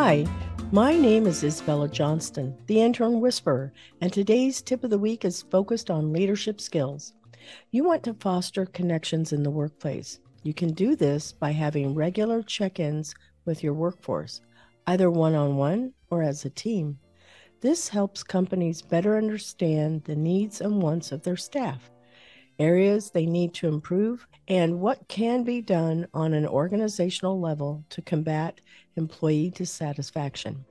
Hi, my name is Isabella Johnston, the intern whisperer, and today's tip of the week is focused on leadership skills. You want to foster connections in the workplace. You can do this by having regular check ins with your workforce, either one on one or as a team. This helps companies better understand the needs and wants of their staff, areas they need to improve, and what can be done on an organizational level to combat employee dissatisfaction.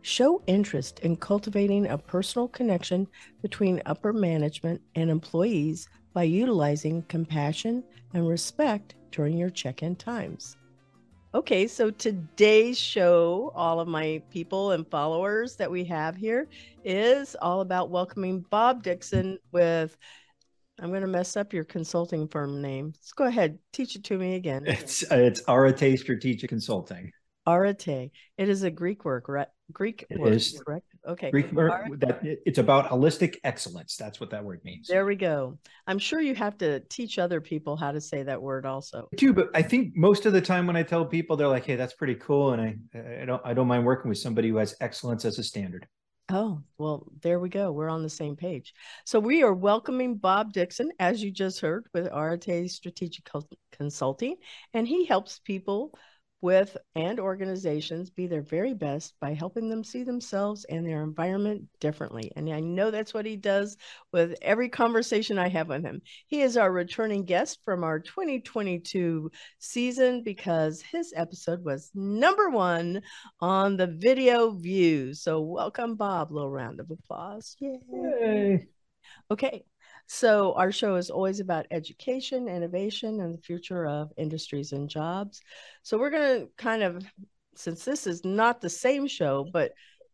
Show interest in cultivating a personal connection between upper management and employees by utilizing compassion and respect during your check in times. Okay, so today's show, all of my people and followers that we have here, is all about welcoming Bob Dixon with. I'm going to mess up your consulting firm name. Let's go ahead, teach it to me again. It's uh, it's Arete Strategic Consulting. Arete. It is a Greek word, right? Greek It word, is. correct? Okay. Greek word that it's about holistic excellence. That's what that word means. There we go. I'm sure you have to teach other people how to say that word also. too, but I think most of the time when I tell people, they're like, "Hey, that's pretty cool," and I I don't I don't mind working with somebody who has excellence as a standard. Oh, well, there we go. We're on the same page. So we are welcoming Bob Dixon, as you just heard, with Arete Strategic Consulting, and he helps people with and organizations be their very best by helping them see themselves and their environment differently. And I know that's what he does with every conversation I have with him. He is our returning guest from our 2022 season because his episode was number one on the video views. So welcome, Bob. Little round of applause. Yay. Yay. Okay. So our show is always about education, innovation, and the future of industries and jobs. So we're going to kind of, since this is not the same show, but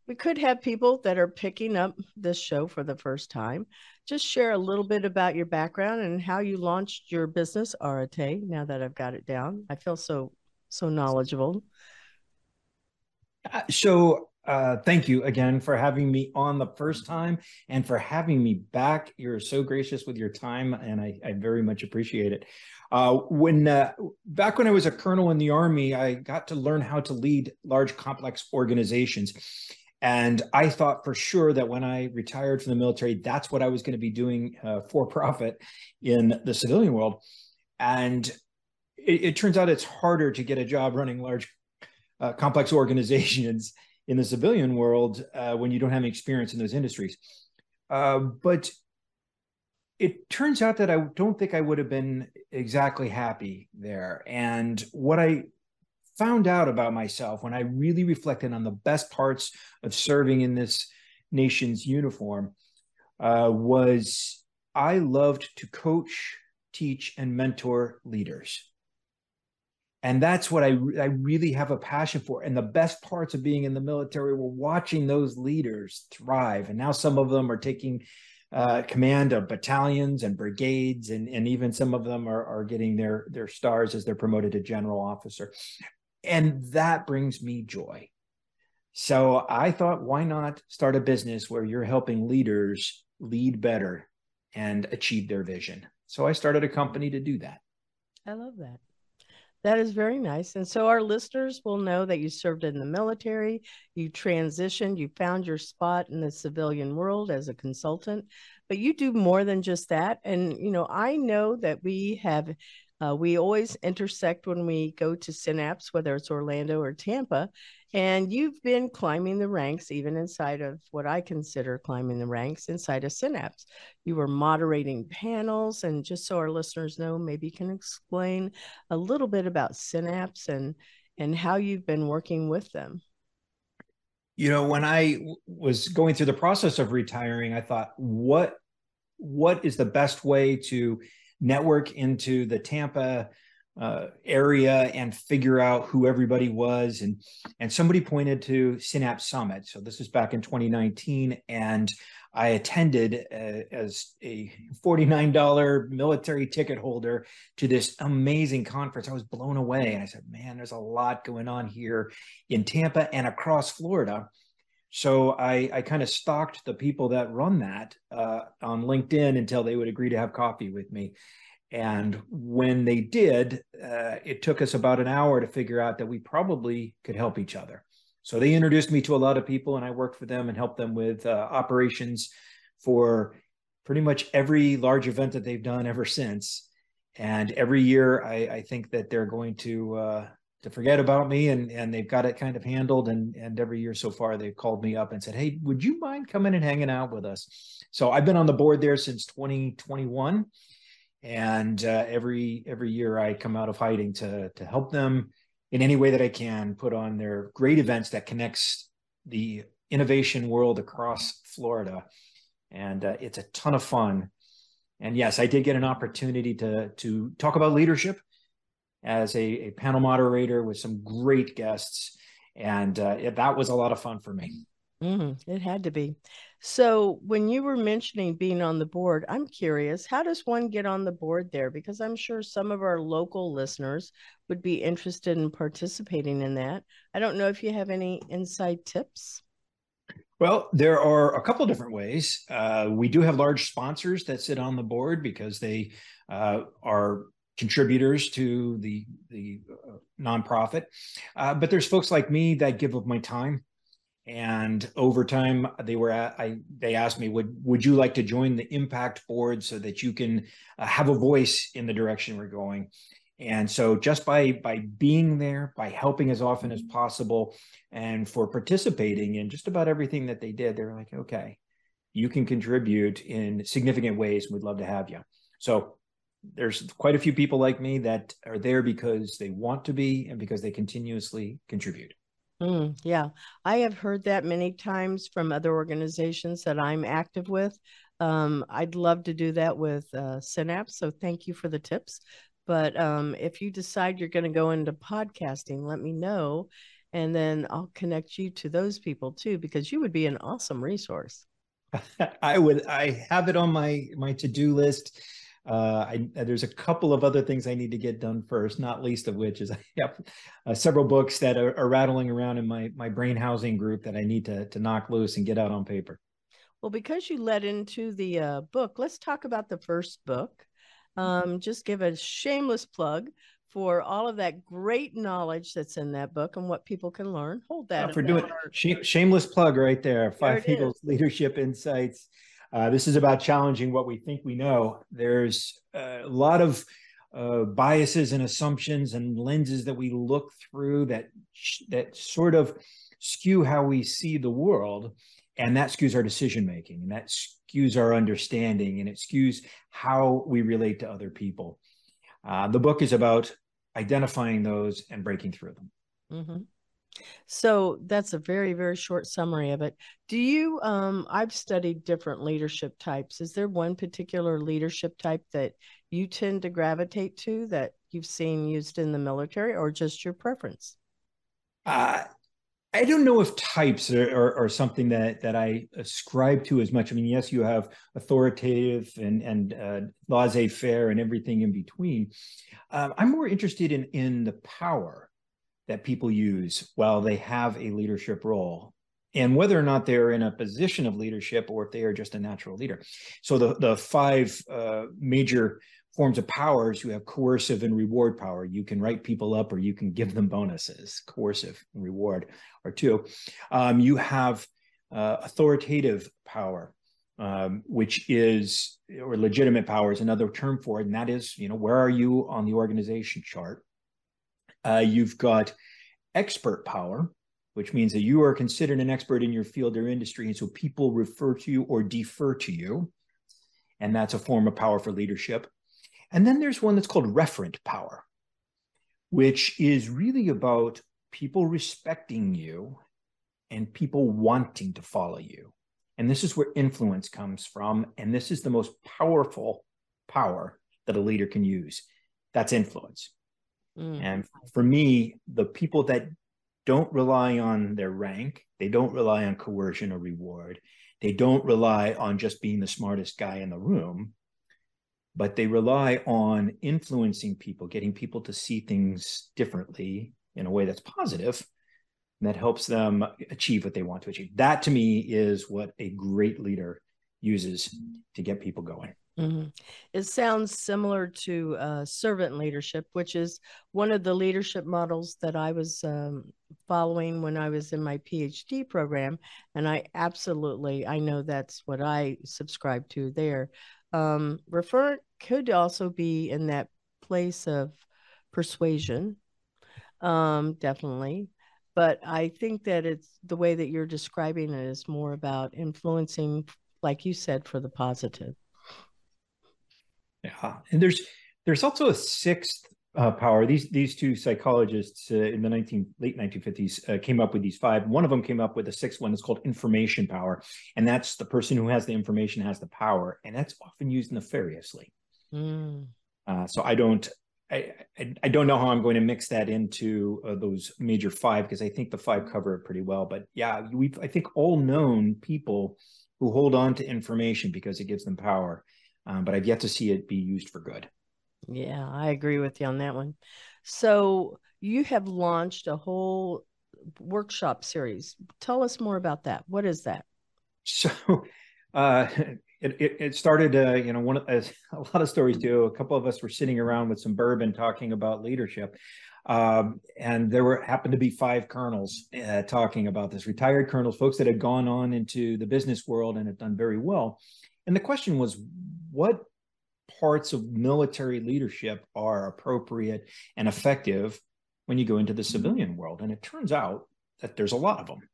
we could have people that are picking up this show for the first time. Just share a little bit about your background and how you launched your business, Arete. Now that I've got it down, I feel so so knowledgeable. Uh, So uh, thank you again for having me on the first time and for having me back. You're so gracious with your time, and I, I very much appreciate it. Uh, when uh, back when I was a colonel in the army, I got to learn how to lead large, complex organizations. And I thought for sure that when I retired from the military, that's what I was going to be doing uh, for profit in the civilian world. And it, it turns out it's harder to get a job running large, uh, complex organizations in the civilian world uh, when you don't have any experience in those industries. Uh, but it turns out that I don't think I would have been exactly happy there. And what I found out about myself when I really reflected on the best parts of serving in this nation's uniform uh, was I loved to coach, teach, and mentor leaders and that's what I, I really have a passion for. And the best parts of being in the military were watching those leaders thrive. And now some of them are taking uh, command of battalions and brigades and, and even some of them are, are getting their their stars as they're promoted to general officer. And that brings me joy. So i thought why not start a business where you're helping leaders lead better and achieve their vision? So i started a company to do that. I love that. That is very nice. And so our listeners will know that you served in the military, you transitioned, you found your spot in the civilian world as a consultant, but you do more than just that. And, you know, I know that we have, uh, we always intersect when we go to Synapse, whether it's Orlando or Tampa. And you've been climbing the ranks, even inside of what I consider climbing the ranks inside of Synapse. You were moderating panels. And just so our listeners know, maybe you can explain a little bit about Synapse and and how you've been working with them. you know when i was going through the process of retiring i thought what what is the best way to network into the tampa uh, area and figure out who everybody was. And and somebody pointed to synapse summit. So this is back in 2019 and i attended uh, as a $49 military ticket holder to this amazing conference. I was blown away and i said man there's a lot going on here in tampa and across florida so I, I kind of stalked the people that run that uh, on LinkedIn until they would agree to have coffee with me. And when they did, uh, it took us about an hour to figure out that we probably could help each other. So they introduced me to a lot of people, and I worked for them and helped them with uh, operations for pretty much every large event that they've done ever since. And every year, I, I think that they're going to uh, to forget about me, and and they've got it kind of handled. And and every year so far, they've called me up and said, "Hey, would you mind coming and hanging out with us?" So I've been on the board there since 2021, and uh, every every year I come out of hiding to to help them in any way that I can put on their great events that connects the innovation world across Florida. And uh, it's a ton of fun. And yes, I did get an opportunity to, to talk about leadership as a, a panel moderator with some great guests. And uh, it, that was a lot of fun for me. Mm, it had to be. So, when you were mentioning being on the board, I'm curious, how does one get on the board there? Because I'm sure some of our local listeners would be interested in participating in that. I don't know if you have any inside tips. Well, there are a couple different ways. Uh, we do have large sponsors that sit on the board because they uh, are contributors to the the uh, nonprofit. Uh, but there's folks like me that give of my time. And over time they were at, I they asked me would would you like to join the impact board so that you can uh, have a voice in the direction we're going? And so just by by being there by helping as often as possible and for participating in just about everything that they did they were like okay you can contribute in significant ways we'd love to have you so there's quite a few people like me that are there because they want to be and because they continuously contribute Mm, yeah, I have heard that many times from other organizations that I'm active with. Um, I'd love to do that with uh, Synapse. So thank you for the tips. But um, if you decide you're going to go into podcasting, let me know. And then I'll connect you to those people too, because you would be an awesome resource. I would, I have it on my, my to-do list uh, I, there's a couple of other things I need to get done first, not least of which is I have uh, several books that are, are, rattling around in my my brain housing group that I need to to knock loose and get out on paper. Well, because you led into the uh, book, let's talk about the first book. Um, just give a shameless plug for all of that great knowledge that's in that book and what people can learn. Hold that. for doing sh- shameless plug right there. Five Eagles Leadership Insights uh, this is about challenging what we think we know. There's a lot of uh, biases and assumptions and lenses that we look through that that sort of skew how we see the world, and that skews our decision making, and that skews our understanding, and it skews how we relate to other people. Uh, the book is about identifying those and breaking through them. Mm-hmm. So that's a very, very short summary of it. Do you, um, I've studied different leadership types. Is there one particular leadership type that you tend to gravitate to that you've seen used in the military or just your preference? Uh, I don't know if types are, are, are, something that that I ascribe to as much. I mean, yes, you have authoritative and and uh, laissez-faire and everything in between. Um, I'm more interested in in the power that people use while they have a leadership role and whether or not they're in a position of leadership or if they are just a natural leader. So the, the five uh, major forms of powers, you have coercive and reward power. You can write people up or you can give them bonuses, coercive and reward are two. Um, you have uh, authoritative power, um, which is, or legitimate power is another term for it. And that is, you know, where are you on the organization chart? Uh, you've got expert power, which means that you are considered an expert in your field or industry. And so people refer to you or defer to you. And that's a form of power for leadership. And then there's one that's called referent power, which is really about people respecting you and people wanting to follow you. And this is where influence comes from. And this is the most powerful power that a leader can use. That's influence. Mm. And for me, the people that don't rely on their rank, they don't rely on coercion or reward, they don't rely on just being the smartest guy in the room, but they rely on influencing people, getting people to see things differently in a way that's positive that helps them achieve what they want to achieve. That to me is what a great leader uses to get people going. Mm-hmm. It sounds similar to uh, servant leadership, which is one of the leadership models that I was um, following when I was in my PhD program, and I absolutely I know that's what I subscribe to there. Um, refer could also be in that place of persuasion, um, definitely, but I think that it's the way that you're describing it is more about influencing, like you said, for the positive. Yeah, and there's there's also a sixth uh, power. These these two psychologists uh, in the 19 late 1950s uh, came up with these five. One of them came up with a sixth one. It's called information power, and that's the person who has the information has the power, and that's often used nefariously. Mm. so I don't. I, I, I don't know how I'm going to mix that into uh, those major five because I think the five cover it pretty well. But yeah, we've I think all known people who hold on to information because it gives them power um, but I've yet to see it be used for good. Yeah, I agree with you on that one. So you have launched a whole workshop series. Tell us more about that. What is that? So uh, it, it, it, started, uh, you know, one of, as a lot of stories do, a couple of us were sitting around with some bourbon talking about leadership. Um, and there were happened to be five colonels uh, talking about this, retired colonels, folks that had gone on into the business world and had done very well. And the question was, what parts of military leadership are appropriate and effective when you go into the hmm. civilian world? And it turns out that there's a lot of them.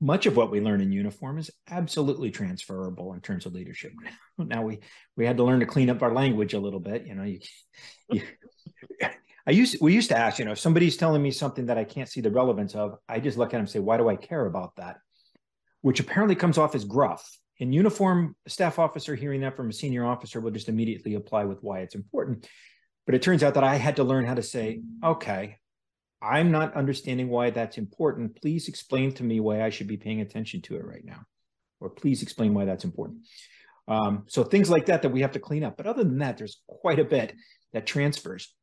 Much of what we learn in uniform is absolutely transferable in terms of leadership. Now we we had to learn to clean up our language a little bit. You know, you, you I used we used to ask, you know, if somebody's telling me something that I can't see the relevance of, I just look at them and say, why do I care about that? Which apparently comes off as gruff in uniform, staff officer hearing that from a senior officer will just immediately apply with why it's important. But it turns out that I had to learn how to say, okay, I'm not understanding why that's important. Please explain to me why I should be paying attention to it right now. Or please explain why that's important. Um, so things like that that we have to clean up. But other than that, there's quite a bit that transfers.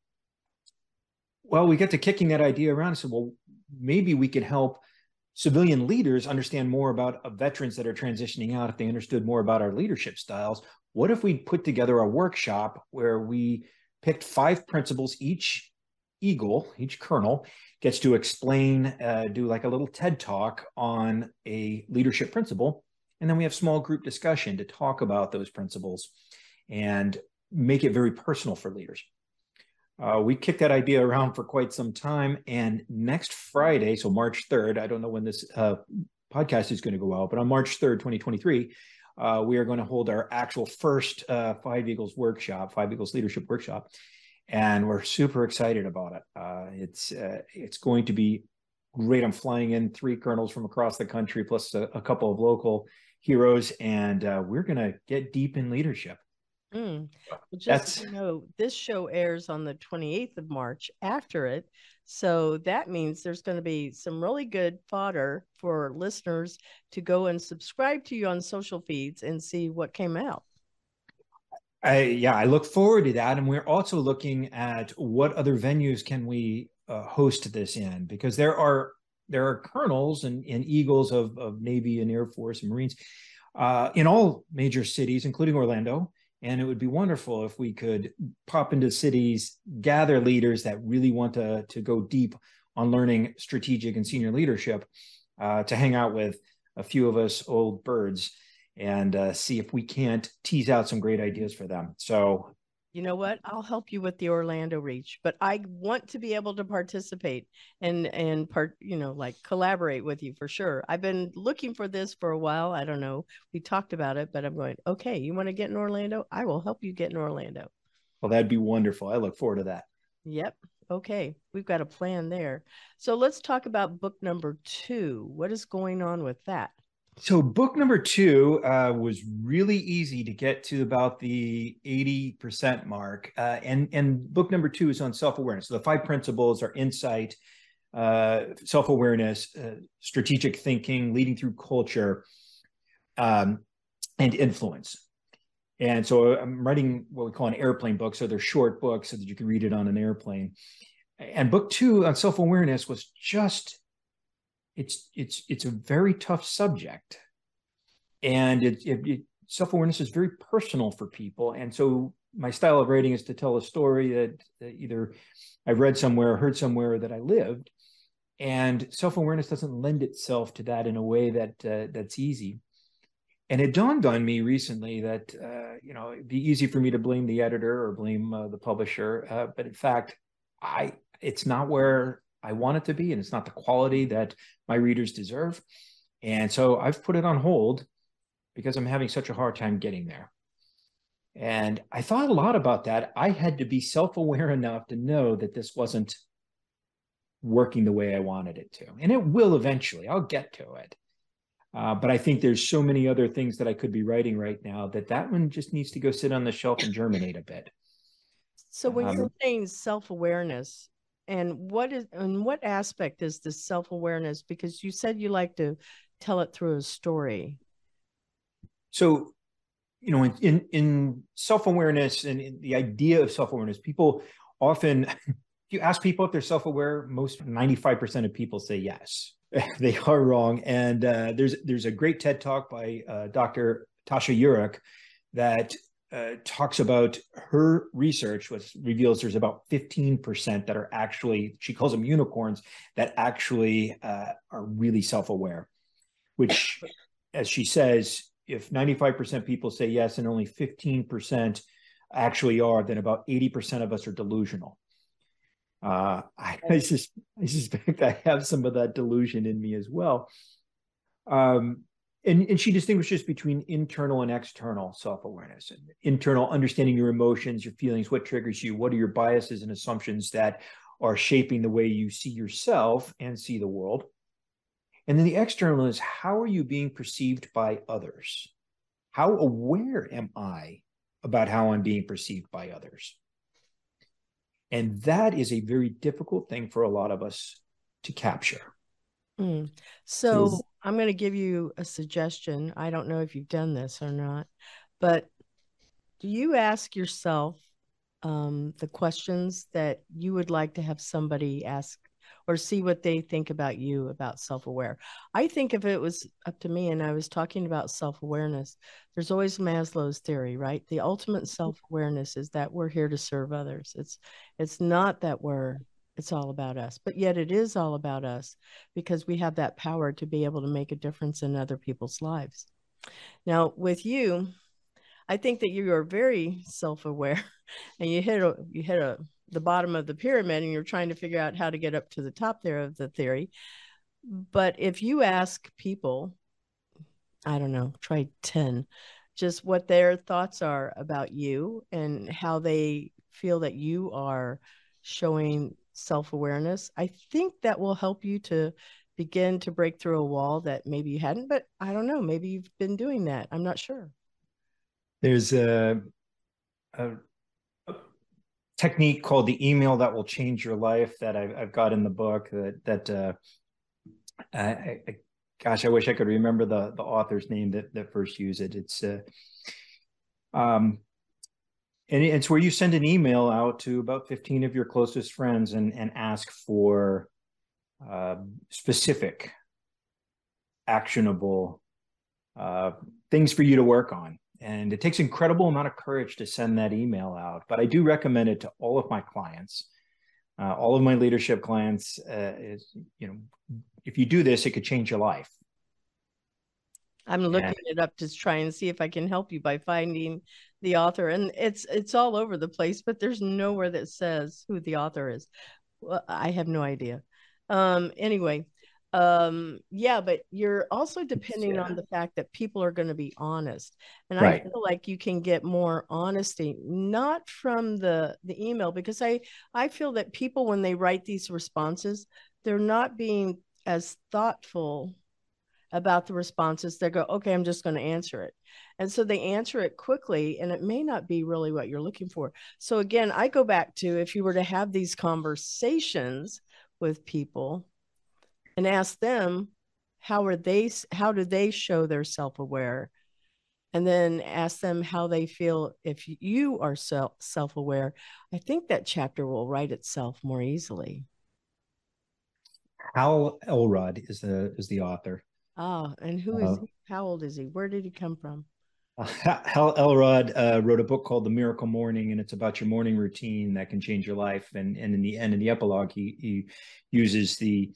Well, we get to kicking that idea around and said, well, maybe we could help civilian leaders understand more about uh, veterans that are transitioning out if they understood more about our leadership styles what if we put together a workshop where we picked five principles each eagle each colonel gets to explain uh, do like a little ted talk on a leadership principle and then we have small group discussion to talk about those principles and make it very personal for leaders uh, we kicked that idea around for quite some time. And next Friday, so March 3rd, I don't know when this uh, podcast is going to go out, but on March 3rd, 2023, uh, we are going to hold our actual first uh, Five Eagles workshop, Five Eagles Leadership Workshop. And we're super excited about it. Uh, it's uh, it's going to be great. I'm flying in three colonels from across the country, plus a, a couple of local heroes, and we're going to get deep in leadership. Mm. Well, just so you know, this show airs on the 28th of March after it. So that means there's going to be some really good fodder for listeners to go and subscribe to you on social feeds and see what came out. I, yeah, I look forward to that. And we're also looking at what other venues can we uh, host this in because there are there are colonels and, and eagles of, of Navy and Air Force and Marines uh, in all major cities, including Orlando. And it would be wonderful if we could pop into cities, gather leaders that really want to, to go deep on learning strategic and senior leadership, uh, to hang out with a few of us old birds and uh, see if we can't tease out some great ideas for them. So you know what? I'll help you with the orlando reach but i want to be able to participate and and part you know like collaborate with you for sure. I've been looking for this for a while i don't know. We talked about it but i'm going okay you want to get in orlando? I will help you get in orlando. Well that'd be wonderful. I look forward to that. Yep. Okay. We've got a plan there. So let's talk about book number two. What is going on with that so book number two uh, was really easy to get to about the 80% mark uh, and and book number two is on self-awareness. So the five principles are insight uh, self-awareness uh, strategic thinking leading through culture um, and influence. And so i'm writing what we call an airplane book. So they're short books so that you can read it on an airplane. And book two on self-awareness was just it's it's it's a very tough subject. And it, it, it self-awareness is very personal for people. And so my style of writing is to tell a story that, that either i've read somewhere heard somewhere that i lived. And self-awareness doesn't lend itself to that in a way that uh, that's easy. And it dawned on me recently that uh, you know it'd be easy for me to blame the editor or blame uh, the publisher. Uh, but in fact i it's not where i want it to be and it's not the quality that my readers deserve. And so i've put it on hold because i'm having such a hard time getting there. And i thought a lot about that. I had to be self-aware enough to know that this wasn't working the way i wanted it to. And it will eventually. I'll get to it. Uh, but I think there's so many other things that I could be writing right now that that one just needs to go sit on the shelf and germinate a bit. So when um, you're saying self-awareness, and what is and what aspect is this self-awareness? Because you said you like to tell it through a story. So, you know, in in, in self-awareness and in the idea of self-awareness, people often you ask people if they're self-aware, most 95% of people say yes. they are wrong. And uh, there's there's a great TED talk by uh, Dr. Tasha Eurich that uh, talks about her research, which reveals there's about 15% that are actually, she calls them unicorns, that actually uh, are really self-aware, which, as she says, if 95% people say yes and only 15% actually are, then about 80% of us are delusional. Uh, I, I, sus- I suspect I have some of that delusion in me as well. Um, and, and she distinguishes between internal and external self-awareness and internal understanding your emotions your feelings what triggers you what are your biases and assumptions that are shaping the way you see yourself and see the world and then the external is how are you being perceived by others how aware am i about how i'm being perceived by others and that is a very difficult thing for a lot of us to capture. Mm. So I'm going to give you a suggestion. I don't know if you've done this or not, but do you ask yourself um, the questions that you would like to have somebody ask or see what they think about you about self-aware. I think if it was up to me and I was talking about self-awareness, there's always Maslow's theory, right? The ultimate mm-hmm. self-awareness is that we're here to serve others. It's it's not that we're it's all about us, but yet it is all about us because we have that power to be able to make a difference in other people's lives. Now, with you, I think that you are very self-aware and you hit a you hit a the bottom of the pyramid and you're trying to figure out how to get up to the top there of the theory. But if you ask people, I don't know, try 10, just what their thoughts are about you and how they feel that you are showing self awareness, I think that will help you to begin to break through a wall that maybe you hadn't, but I don't know, maybe you've been doing that. I'm not sure. There's a, a technique called the email that will change your life that I've, I've got in the book that that uh, I, I, gosh I wish I could remember the the author's name that that first used it. It's uh, um, and it's where you send an email out to about 15 of your closest friends and and ask for uh, specific actionable uh, things for you to work on. And it takes incredible amount of courage to send that email out but i do recommend it to all of my clients. Uh, all of my leadership clients uh, is you know if you do this it could change your life i'm looking and, it up to try and see if i can help you by finding the author and it's it's all over the place but there's nowhere that says who the author is well, i have no idea um anyway um yeah but you're also depending yeah. on the fact that people are going to be honest and right. i feel like you can get more honesty not from the the email because i i feel that people when they write these responses they're not being as thoughtful about the responses they go okay i'm just going to answer it. And so they answer it quickly and it may not be really what you're looking for. So again i go back to if you were to have these conversations with people and ask them how are they how do they show they're self-aware? And then ask them how they feel if you are self self-aware i think that chapter will write itself more easily. Hal elrod is the is the author ah and who is uh, he? how old is he where did he come from Hal Elrod uh, wrote a book called The Miracle Morning, and it's about your morning routine that can change your life. And and in the end, in the epilogue, he he uses the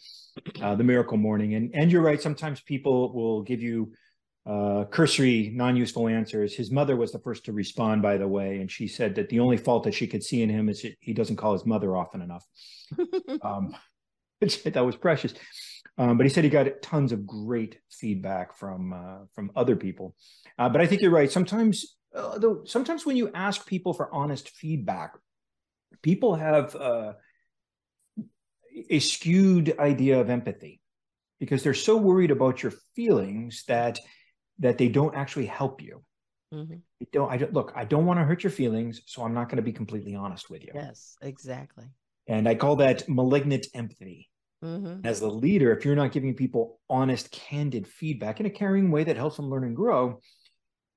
uh, the Miracle Morning. And and you're right. Sometimes people will give you uh, cursory, non-useful answers. His mother was the first to respond, by the way, and she said that the only fault that she could see in him is he doesn't call his mother often enough. um, that was precious. Um, but he said he got tons of great feedback from uh, from other people. Uh, but I think you're right. Sometimes, uh, though, sometimes when you ask people for honest feedback, people have uh, a skewed idea of empathy because they're so worried about your feelings that that they don't actually help you. Mm-hmm. I don't. I don't look. I don't want to hurt your feelings, so I'm not going to be completely honest with you. Yes, exactly. And I call that malignant empathy. Mm-hmm. As the leader, if you're not giving people honest, candid feedback in a caring way that helps them learn and grow,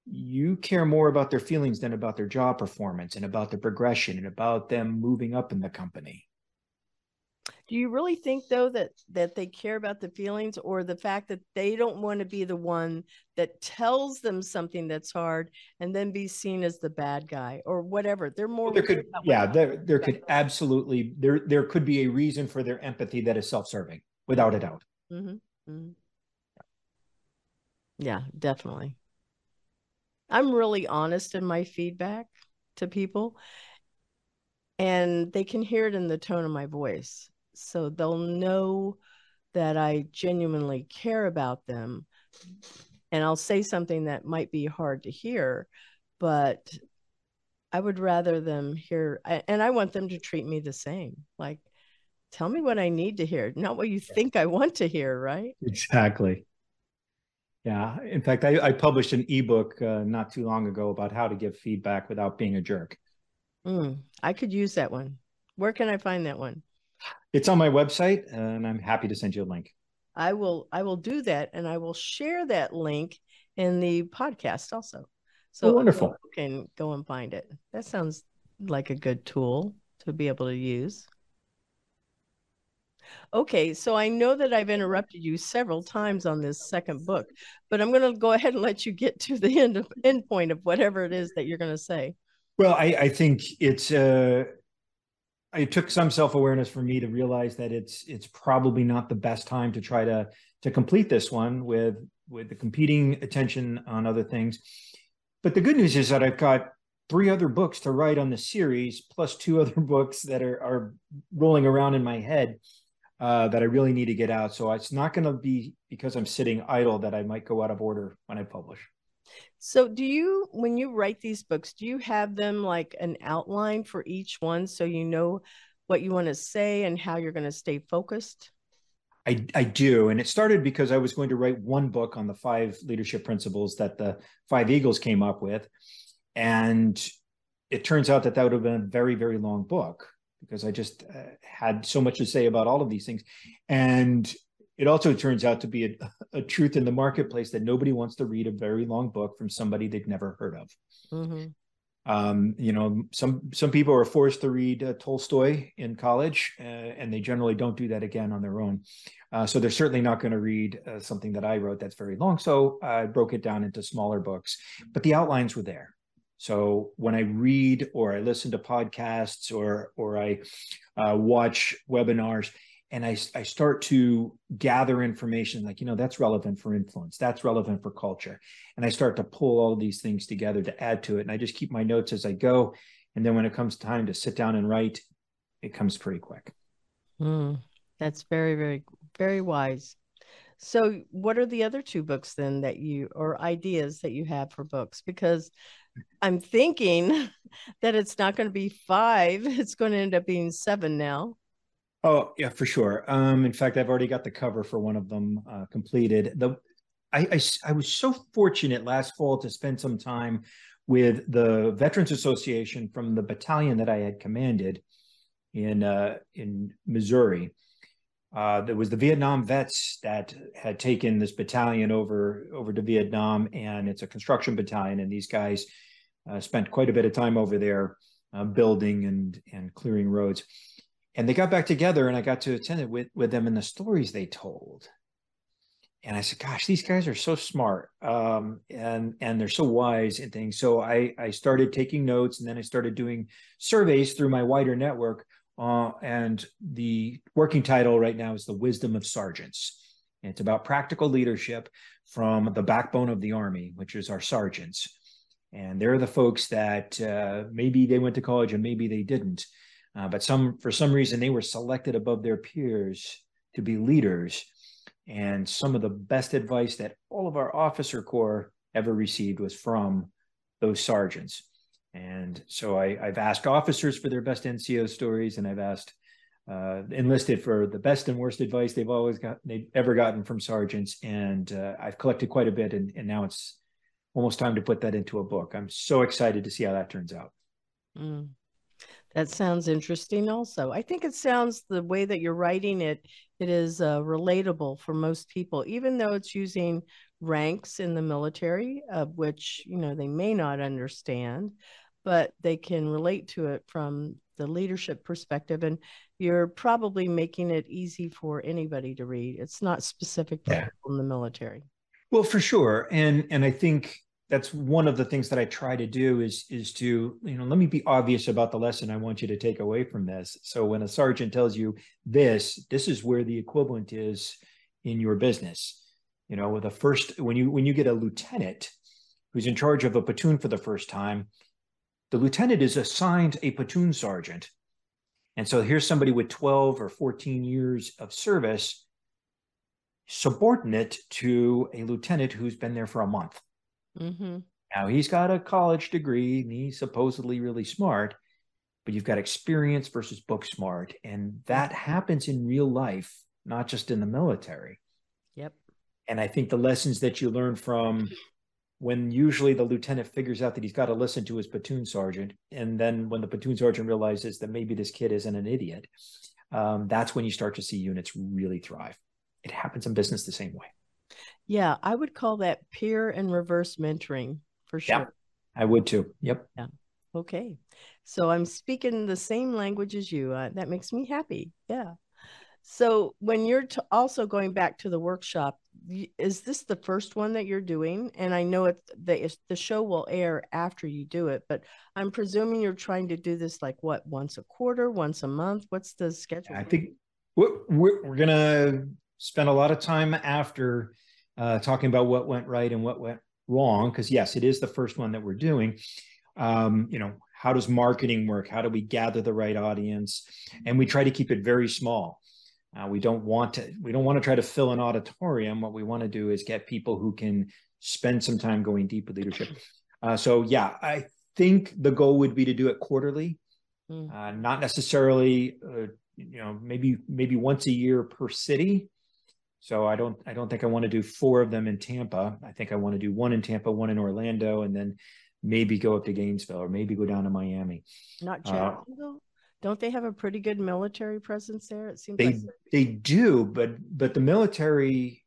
you care more about their feelings than about their job performance and about their progression and about them moving up in the company. Do you really think though that that they care about the feelings or the fact that they don't want to be the one that tells them something that's hard and then be seen as the bad guy or whatever? They're more there could yeah, there there could absolutely there there could be a reason for their empathy that is self-serving without a doubt. Mm-hmm. Mm-hmm. Yeah, definitely. I'm really honest in my feedback to people and they can hear it in the tone of my voice. So they'll know that I genuinely care about them. And I'll say something that might be hard to hear, but I would rather them hear, and I want them to treat me the same. Like, tell me what I need to hear, not what you think I want to hear, right? Exactly. Yeah. In fact, I, I published an ebook uh, not too long ago about how to give feedback without being a jerk. Mm, I could use that one. Where can I find that one? It's on my website, and I'm happy to send you a link. I will. I will do that, and I will share that link in the podcast also. So oh, wonderful. You can go and find it. That sounds like a good tool to be able to use. Okay, so I know that I've interrupted you several times on this second book, but I'm going to go ahead and let you get to the end of, end point of whatever it is that you're going to say. Well, I, I think it's uh, it took some self awareness for me to realize that it's it's probably not the best time to try to to complete this one with with the competing attention on other things. But the good news is that I've got three other books to write on the series, plus two other books that are are rolling around in my head uh, that I really need to get out. So it's not going to be because I'm sitting idle that I might go out of order when I publish. So, do you, when you write these books, do you have them like an outline for each one so you know what you want to say and how you're going to stay focused? I, I do. And it started because I was going to write one book on the five leadership principles that the five Eagles came up with. And it turns out that that would have been a very, very long book because I just uh, had so much to say about all of these things. And it also turns out to be a, a, truth in the marketplace that nobody wants to read a very long book from somebody they've never heard of. Mm-hmm. Um, you know, some some people are forced to read uh, Tolstoy in college, uh, and they generally don't do that again on their own. Uh, so they're certainly not going to read uh, something that I wrote that's very long. So I broke it down into smaller books, but the outlines were there. So when I read or I listen to podcasts or or I uh, watch webinars and I, I start to gather information like, you know, that's relevant for influence, that's relevant for culture. And I start to pull all these things together to add to it. And I just keep my notes as I go. And then when it comes time to sit down and write, it comes pretty quick. Mm, that's very, very, very wise. So, what are the other two books then that you, or ideas that you have for books? Because I'm thinking that it's not going to be five, it's going to end up being seven now. Oh yeah, for sure. Um, in fact, I've already got the cover for one of them uh, completed. The I, I, I was so fortunate last fall to spend some time with the Veterans Association from the battalion that I had commanded in uh, in Missouri. Uh, there was the Vietnam vets that had taken this battalion over over to Vietnam, and it's a construction battalion. And these guys uh, spent quite a bit of time over there uh, building and and clearing roads and they got back together and I got to attend it with, with them and the stories they told. and I said, "Gosh, these guys are so smart, um, and and they're so wise and things." So I I started taking notes, and then I started doing surveys through my wider network. Uh, and the working title right now is "The Wisdom of Sergeants." And it's about practical leadership from the backbone of the army, which is our sergeants. And they're the folks that uh, maybe they went to college and maybe they didn't, uh, but some for some reason they were selected above their peers to be leaders and some of the best advice that all of our officer corps ever received was from those sergeants. And so I, have asked officers for their best NCO stories, and I've asked uh, enlisted for the best and worst advice they've always got they've ever gotten from sergeants. And uh, I've collected quite a bit, and, and, now it's almost time to put that into a book. I'm so excited to see how that turns out. Mm. That sounds interesting also. I think it sounds the way that you're writing it, it is uh, relatable for most people, even though it's using ranks in the military, of which, you know, they may not understand, but they can relate to it from the leadership perspective. And you're probably making it easy for anybody to read. It's not specific to yeah. people in the military. Well, for sure. And and I think that's one of the things that I try to do is is to you know let me be obvious about the lesson I want you to take away from this. So when a sergeant tells you this, this is where the equivalent is in your business. You know, with the first when you when you get a lieutenant who's in charge of a platoon for the first time, the lieutenant is assigned a platoon sergeant. And so here's somebody with 12 or 14 years of service subordinate to a lieutenant who's been there for a month Mm-hmm. Now he's got a college degree and he's supposedly really smart, but you've got experience versus book smart. And that happens in real life, not just in the military. Yep. And I think the lessons that you learn from when usually the lieutenant figures out that he's got to listen to his platoon sergeant, and then when the platoon sergeant realizes that maybe this kid isn't an idiot, um, that's when you start to see units really thrive. It happens in business the same way. Yeah, I would call that peer and reverse mentoring for sure. Yeah, I would too. Yep. Yeah. Okay. So I'm speaking the same language as you. Uh, that makes me happy. Yeah. So when you're t- also going back to the workshop, is this the first one that you're doing? And I know it the the show will air after you do it, but I'm presuming you're trying to do this like what once a quarter, once a month. What's the schedule? I think we're, we're, we're gonna spend a lot of time after uh, talking about what went right and what went wrong. Because yes, it is the first one that we're doing. Um, you know, how does marketing work? How do we gather the right audience? And we try to keep it very small. Uh, we don't want to we don't want to try to fill an auditorium. What we want to do is get people who can spend some time going deep with leadership. Uh, so yeah, I think the goal would be to do it quarterly, mm. uh, not necessarily uh, you know maybe maybe once a year per city so I don't I don't think I want to do four of them in Tampa. I think I want to do one in Tampa, one in Orlando, and then maybe go up to Gainesville or maybe go down to Miami. Not uh, Jacksonville. Uh, don't they have a pretty good military presence there? It seems they like they do, but but the military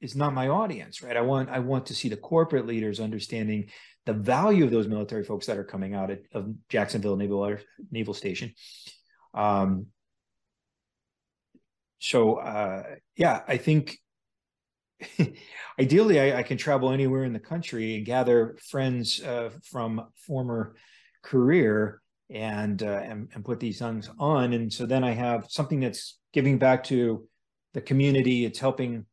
is not my audience, right? I want I want to see the corporate leaders understanding the value of those military folks that are coming out of, of Jacksonville Naval Naval Station. Um, so uh, yeah, I think ideally I, I, can travel anywhere in the country and gather friends uh, from former career and, uh, and and put these things on, and so then I have something that's giving back to the community. It's helping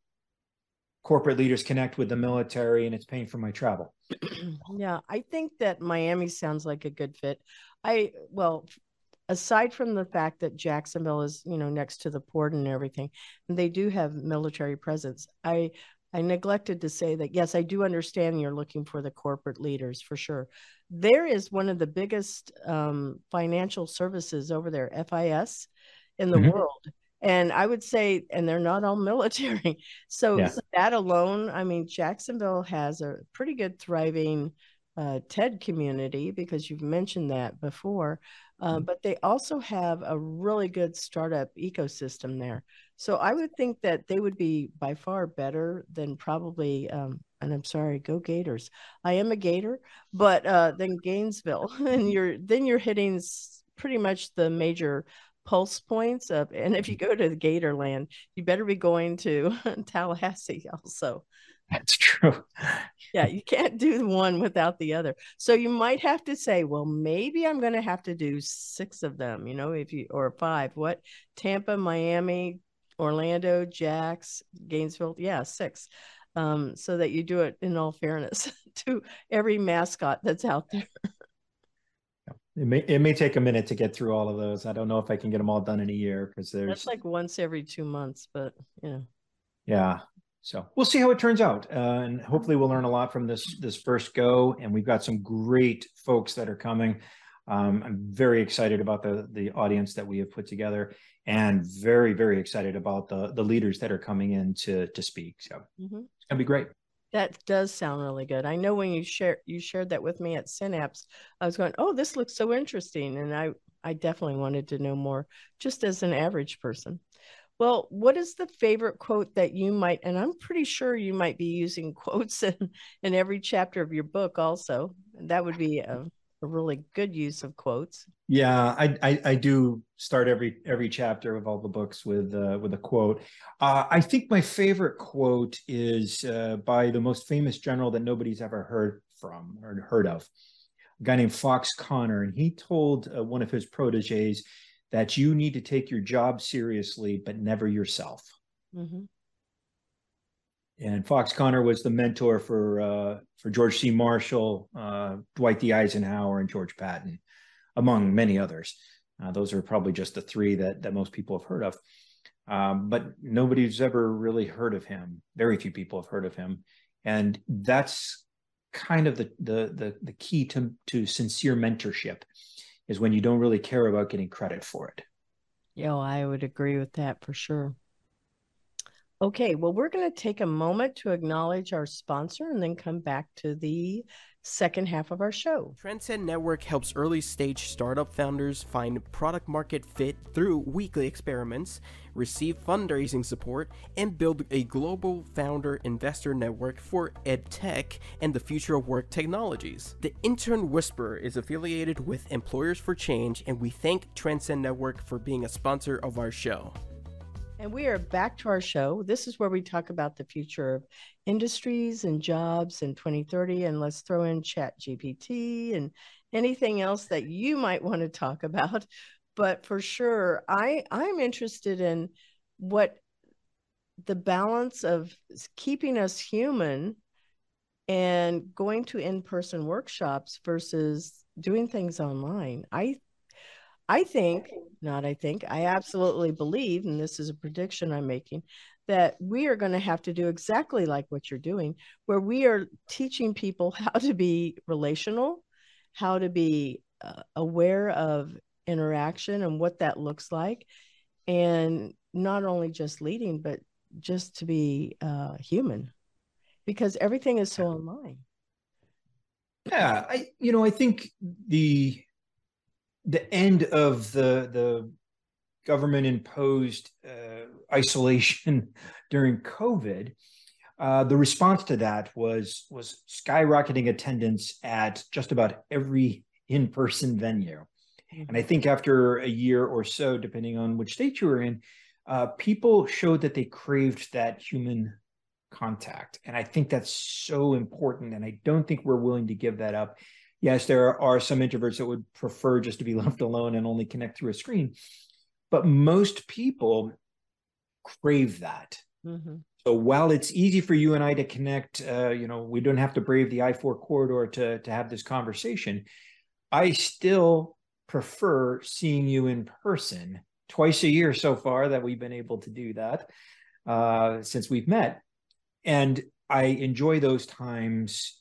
corporate leaders connect with the military, and it's paying for my travel. yeah, I think that Miami sounds like a good fit. I well, aside from the fact that Jacksonville is, you know, next to the port and everything, and they do have military presence. I I neglected to say that yes, I do understand you're looking for the corporate leaders for sure. There is one of the biggest um, financial services over there, FIS, in the mm-hmm. world. And I would say, and they're not all military. So yeah. that alone, I mean, Jacksonville has a pretty good thriving uh, TED community because you've mentioned that before. Uh, mm-hmm. but they also have a really good startup ecosystem there. So I would think that they would be by far better than probably, um, and I'm sorry, go Gators. I am a Gator, but uh, than Gainesville, and you're then you're hitting pretty much the major pulse points of, and if you go to Gatorland, you better be going to Tallahassee also. That's true. yeah, you can't do one without the other. So you might have to say, well, maybe I'm going to have to do six of them, you know, if you or five. What? Tampa, Miami, Orlando, Jax, Gainesville. Yeah, six. Um, so that you do it in all fairness to every mascot that's out there. It may it may take a minute to get through all of those. I don't know if I can get them all done in a year because there's that's like once every two months, but you know. Yeah. So we'll see how it turns out, uh, and hopefully we'll learn a lot from this this first go. And we've got some great folks that are coming. Um, I'm very excited about the the audience that we have put together, and very very excited about the the leaders that are coming in to to speak. So mm-hmm. it's gonna be great. That does sound really good. I know when you share you shared that with me at Synapse, I was going, "Oh, this looks so interesting," and I I definitely wanted to know more, just as an average person. Well, what is the favorite quote that you might? And I'm pretty sure you might be using quotes in in every chapter of your book. Also, that would be a a really good use of quotes. Yeah, I, I, I do start every every chapter of all the books with uh, with a quote. Uh, I think my favorite quote is uh, by the most famous general that nobody's ever heard from or heard of, a guy named Fox Conner, and he told uh, one of his proteges that you need to take your job seriously, but never yourself. Mm-hmm and Fox Conner was the mentor for uh, for George C. Marshall, uh, Dwight D. Eisenhower, and George Patton, among many others. Uh, those are probably just the three that that most people have heard of. Um, but nobody's ever really heard of him. Very few people have heard of him, and that's kind of the the the, the key to to sincere mentorship is when you don't really care about getting credit for it. Yeah, I would agree with that for sure. Okay, well, we're going to take a moment to acknowledge our sponsor and then come back to the second half of our show. Transcend Network helps early stage startup founders find product market fit through weekly experiments, receive fundraising support, and build a global founder investor network for edtech and the future of work technologies. The Intern Whisperer is affiliated with Employers for Change, and we thank Transcend Network for being a sponsor of our show. And we are back to our show. This is where we talk about the future of industries and jobs in 2030. And let's throw in Chat GPT and anything else that you might want to talk about. But for sure, I, I'm interested in what the balance of keeping us human and going to in-person workshops versus doing things online. I I think, not I think, I absolutely believe, and this is a prediction I'm making, that we are going to have to do exactly like what you're doing, where we are teaching people how to be relational, how to be uh, aware of interaction and what that looks like, and not only just leading, but just to be uh, human, because everything is so online. Yeah, I you know I think the the end of the the government imposed uh, isolation during COVID, uh, the response to that was was skyrocketing attendance at just about every in person venue. And I think after a year or so, depending on which state you were in, uh, people showed that they craved that human contact. And I think that's so important. And I don't think we're willing to give that up yes, there are some introverts that would prefer just to be left alone and only connect through a screen. But most people crave that. Mm-hmm. So while it's easy for you and I to connect, uh, you know, we don't have to brave the I 4 corridor to, to have this conversation. I still prefer seeing you in person twice a year so far that we've been able to do that uh, since we've met. And I enjoy those times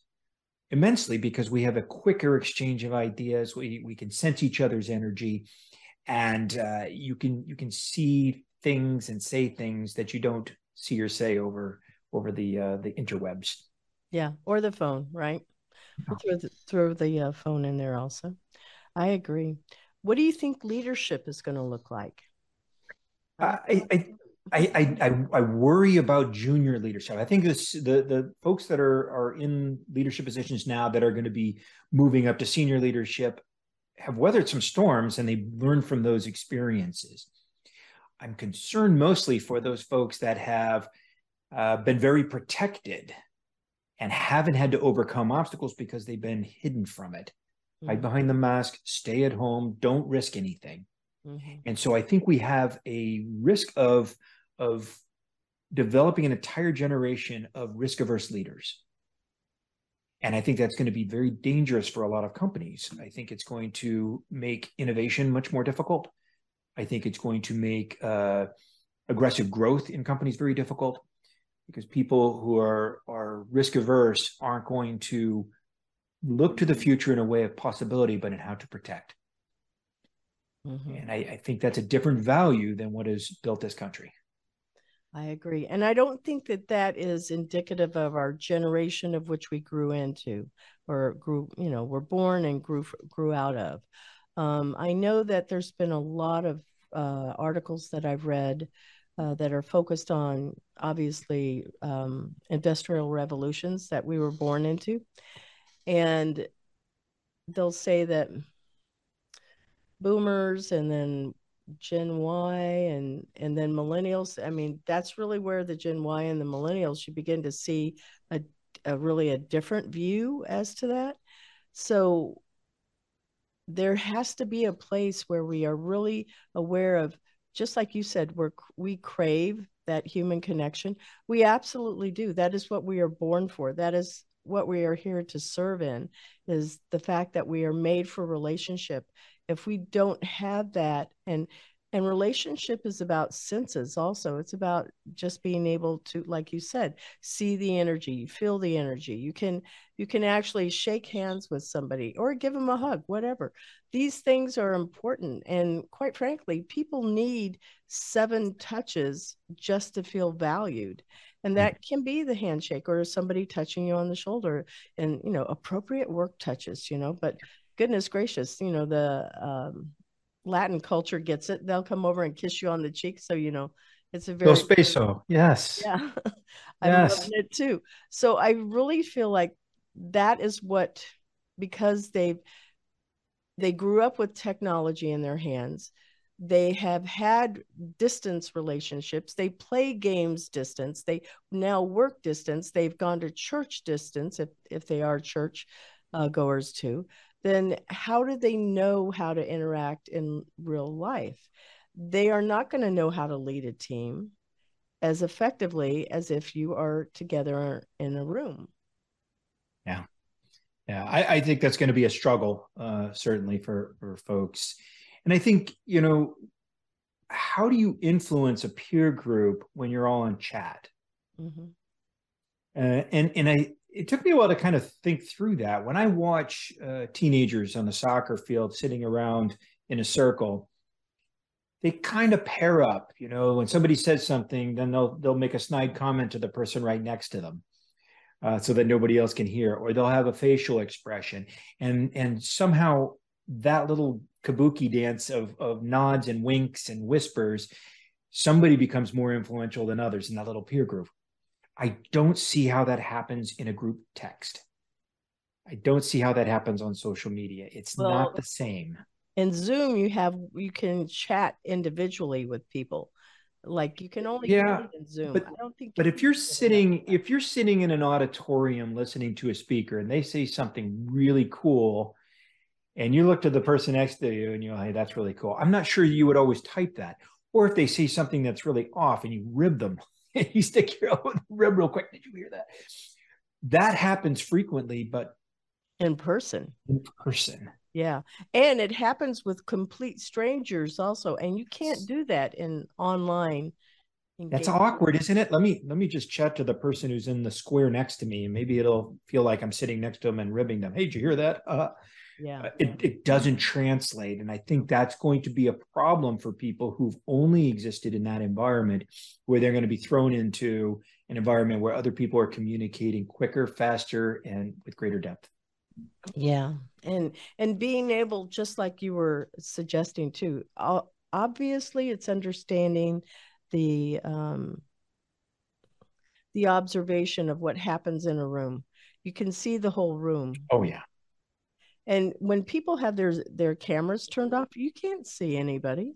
immensely because we have a quicker exchange of ideas. We we can sense each other's energy, and uh, you can you can see things and say things that you don't see or say over over the uh, the interwebs. Yeah, or the phone, right? Oh. Throw the, throw the uh, phone in there also. I agree. What do you think leadership is going to look like? I, I I, I I worry about junior leadership. I think this the the folks that are are in leadership positions now that are going to be moving up to senior leadership. have weathered some storms and they learned from those experiences. I'm concerned mostly for those folks that have uh, been very protected and haven't had to overcome obstacles because they've been hidden from it. Mm-hmm. Hide behind the mask, stay at home, don't risk anything. Mm-hmm. And so I think we have a risk of, of developing an entire generation of risk averse leaders. And I think that's going to be very dangerous for a lot of companies. I think it's going to make innovation much more difficult. I think it's going to make uh, aggressive growth in companies very difficult because people who are are risk averse aren't going to look to the future in a way of possibility, but in how to protect. Mm-hmm. And I, I think that's a different value than what has built this country. I agree. And I don't think that that is indicative of our generation of which we grew into or grew, you know, were born and grew grew out of. Um, I know that there's been a lot of uh, articles that I've read uh, that are focused on obviously um, industrial revolutions that we were born into. And they'll say that boomers and then Gen Y and and then millennials. I mean, that's really where the Gen Y and the millennials you begin to see a, a really a different view as to that. So there has to be a place where we are really aware of just like you said we're we crave that human connection we absolutely do that is what we are born for that is what we are here to serve in is the fact that we are made for relationship if we don't have that and and relationship is about senses also. It's about just being able to like you said see the energy feel the energy. You can you can actually shake hands with somebody or give them a hug whatever. These things are important and quite frankly people need seven touches just to feel valued and hmm. that can be the handshake or somebody touching you on the shoulder and you know appropriate work touches you know but goodness gracious, you know, the um, Latin culture gets it. They'll come over and kiss you on the cheek. So, you know, it's a very Dos peso. Yes. Yeah. I'm yes. loving it too. So I really feel like that is what because they've they grew up with technology in their hands. They have had distance relationships. They play games distance. They now work distance. They've gone to church distance if if they are church uh, goers too then how do they know how to interact in real life? They are not going to know how to lead a team as effectively as if you are together in a room. Yeah. Yeah. I, I think that's going to be a struggle, uh, certainly for, for folks. And I think, you know, how do you influence a peer group when you're all in chat? Mm-hmm. Uh, and and I it took me a while to kind of think through that. When I watch uh, teenagers on the soccer field sitting around in a circle, they kind of pair up. You know, when somebody says something, then they'll they'll make a snide comment to the person right next to them, uh, so that nobody else can hear, or they'll have a facial expression, and and somehow that little kabuki dance of of nods and winks and whispers, somebody becomes more influential than others in that little peer group. I don't see how that happens in a group text. I don't see how that happens on social media. It's well, not the same. In Zoom, you have you can chat individually with people. Like you can only yeah, in Zoom. But, I don't think. But if you're sitting, if you're sitting in an auditorium listening to a speaker and they say something really cool, and you look to the person next to you and you go, "Hey, that's really cool." I'm not sure you would always type that. Or if they say something that's really off and you rib them you stick your rib real quick. Did you hear that? That happens frequently, but in person. In person. Yeah. And it happens with complete strangers also. And you can't do that in online. That's awkward, isn't it? Let me let me just chat to the person who's in the square next to me, and maybe it'll feel like I'm sitting next to them and ribbing them. Hey, did you hear that? Uh, yeah, uh, it, it doesn't translate, and I think that's going to be a problem for people who've only existed in that environment, where they're going to be thrown into an environment where other people are communicating quicker, faster, and with greater depth. Yeah, and and being able, just like you were suggesting too, obviously it's understanding the um, the observation of what happens in a room. You can see the whole room. Oh yeah And when people have their their cameras turned off, you can't see anybody.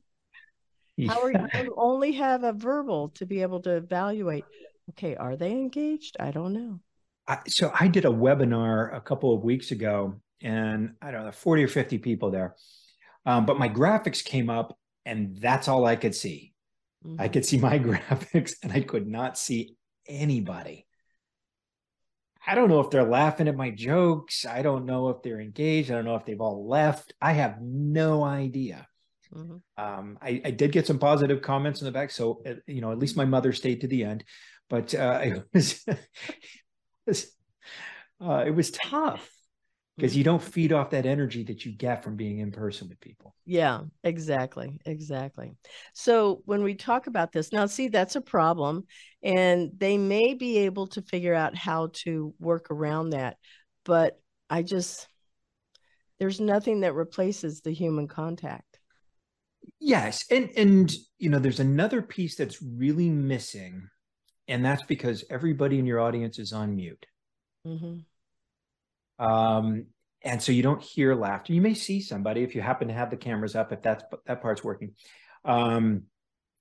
Yeah. How are you, you only have a verbal to be able to evaluate? Okay, are they engaged? I don't know. I, so I did a webinar a couple of weeks ago, and I don't know, forty or fifty people there. Um, but my graphics came up, and that's all I could see. Mm-hmm. I could see my graphics, and I could not see anybody. I don't know if they're laughing at my jokes. I don't know if they're engaged. I don't know if they've all left. I have no idea. Mm-hmm. Um, I, I, did get some positive comments in the back, so uh, you know at least my mother stayed to the end. But uh, it was it was, uh, it was tough because you don't feed off that energy that you get from being in person with people. Yeah, exactly. Exactly. So when we talk about this, now see, that's a problem. And they may be able to figure out how to work around that. But I just, there's nothing that replaces the human contact. Yes. And, and, you know, there's another piece that's really missing. And that's because everybody in your audience is on mute. Mm-hmm. Um, and so you don't hear laughter. You may see somebody if you happen to have the cameras up, if that's that part's working. Um,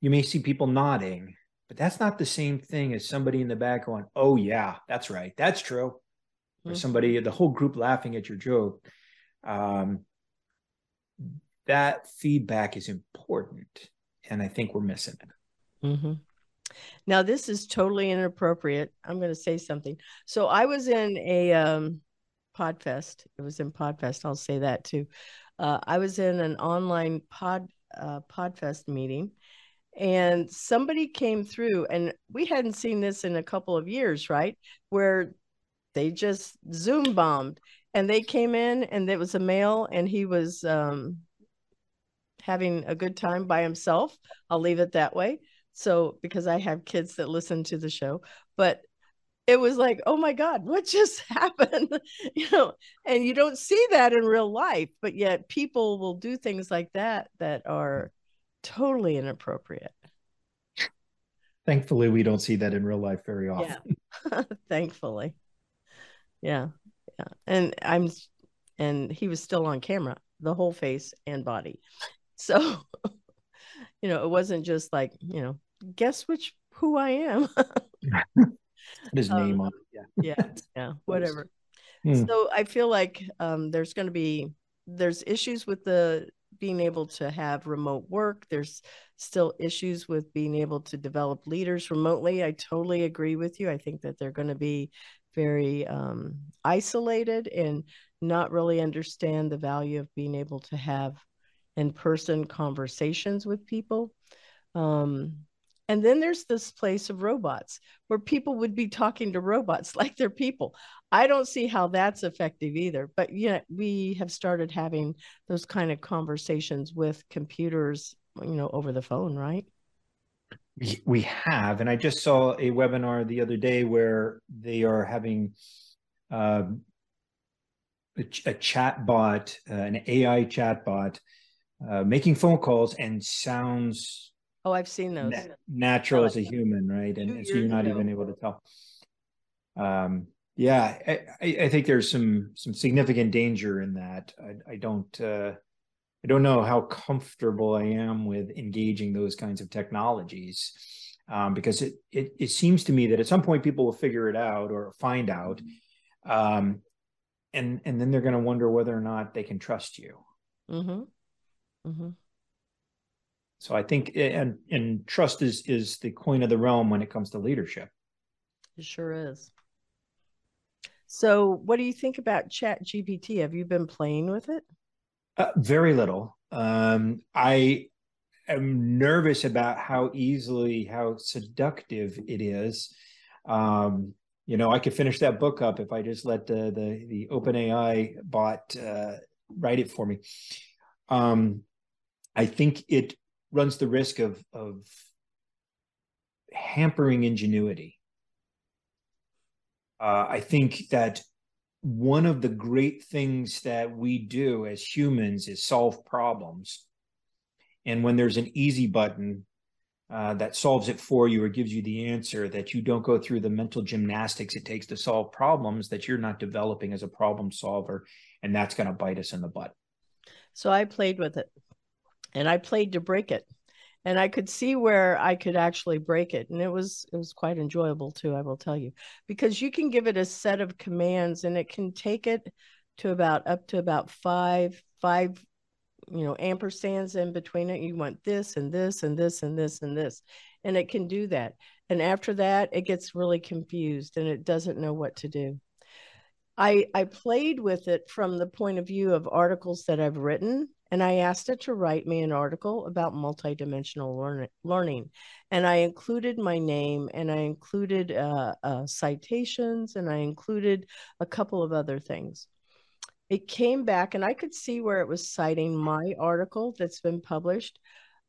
you may see people nodding, but that's not the same thing as somebody in the back going, "Oh yeah, that's right, that's true," mm-hmm. or somebody the whole group laughing at your joke. Um, that feedback is important, and I think we're missing it. Mm-hmm. Now, this is totally inappropriate. I'm going to say something. So I was in a um, Podfest. It was in Podfest. I'll say that too. Uh, I was in an online pod uh, Podfest meeting, and somebody came through, and we hadn't seen this in a couple of years, right? Where they just Zoom bombed, and they came in, and it was a male, and he was um, having a good time by himself. I'll leave it that way. So, because I have kids that listen to the show, but it was like, oh my God, what just happened? you know, and you don't see that in real life, but yet people will do things like that that are totally inappropriate. Thankfully, we don't see that in real life very often. Yeah. Thankfully. Yeah. Yeah. And I'm, and he was still on camera, the whole face and body. So, you know, it wasn't just like, you know, guess which, who I am. His um, name on it. Yeah. Yeah. Yeah. Whatever. Hmm. So I feel like um, there's going to be there's issues with the being able to have remote work. There's still issues with being able to develop leaders remotely. I totally agree with you. I think that they're going to be very um, isolated and not really understand the value of being able to have in person conversations with people. Um, and then there's this place of robots where people would be talking to robots like they're people. I don't see how that's effective either. But yeah, we have started having those kind of conversations with computers, you know, over the phone, right? We have, and I just saw a webinar the other day where they are having uh, a, a chat bot, uh, an AI chat bot, uh, making phone calls and sounds Oh, I've seen those. Na- natural as a human, right? And, and so you're not ago. even able to tell. Um, yeah, I, I, think there's some some significant danger in that. I, I don't uh, I don't know how comfortable I am with engaging those kinds of technologies. Um, because it, it it seems to me that at some point people will figure it out or find out, um, and and then they're going to wonder whether or not they can trust you. Mm-hmm. Mm-hmm. So I think and and trust is is the coin of the realm when it comes to leadership. It sure is. So what do you think about Chat GPT? Have you been playing with it? Uh, very little. Um, I am nervous about how easily, how seductive it is. Um, you know, I could finish that book up if I just let the the, the OpenAI bot uh, write it for me. Um, I think it runs the risk of of hampering ingenuity. Uh, I think that one of the great things that we do as humans is solve problems. And when there's an easy button uh, that solves it for you or gives you the answer, that you don't go through the mental gymnastics it takes to solve problems that you're not developing as a problem solver and that's going to bite us in the butt. So I played with it and I played to break it. And I could see where I could actually break it. And it was it was quite enjoyable too, I will tell you. Because you can give it a set of commands and it can take it to about up to about five, five, you know, ampersands in between it. You want this and this and this and this and this. And it can do that. And after that, it gets really confused and it doesn't know what to do. I, I played with it from the point of view of articles that I've written, and I asked it to write me an article about multidimensional learn- learning. And I included my name, and I included uh, uh, citations, and I included a couple of other things. It came back, and I could see where it was citing my article that's been published.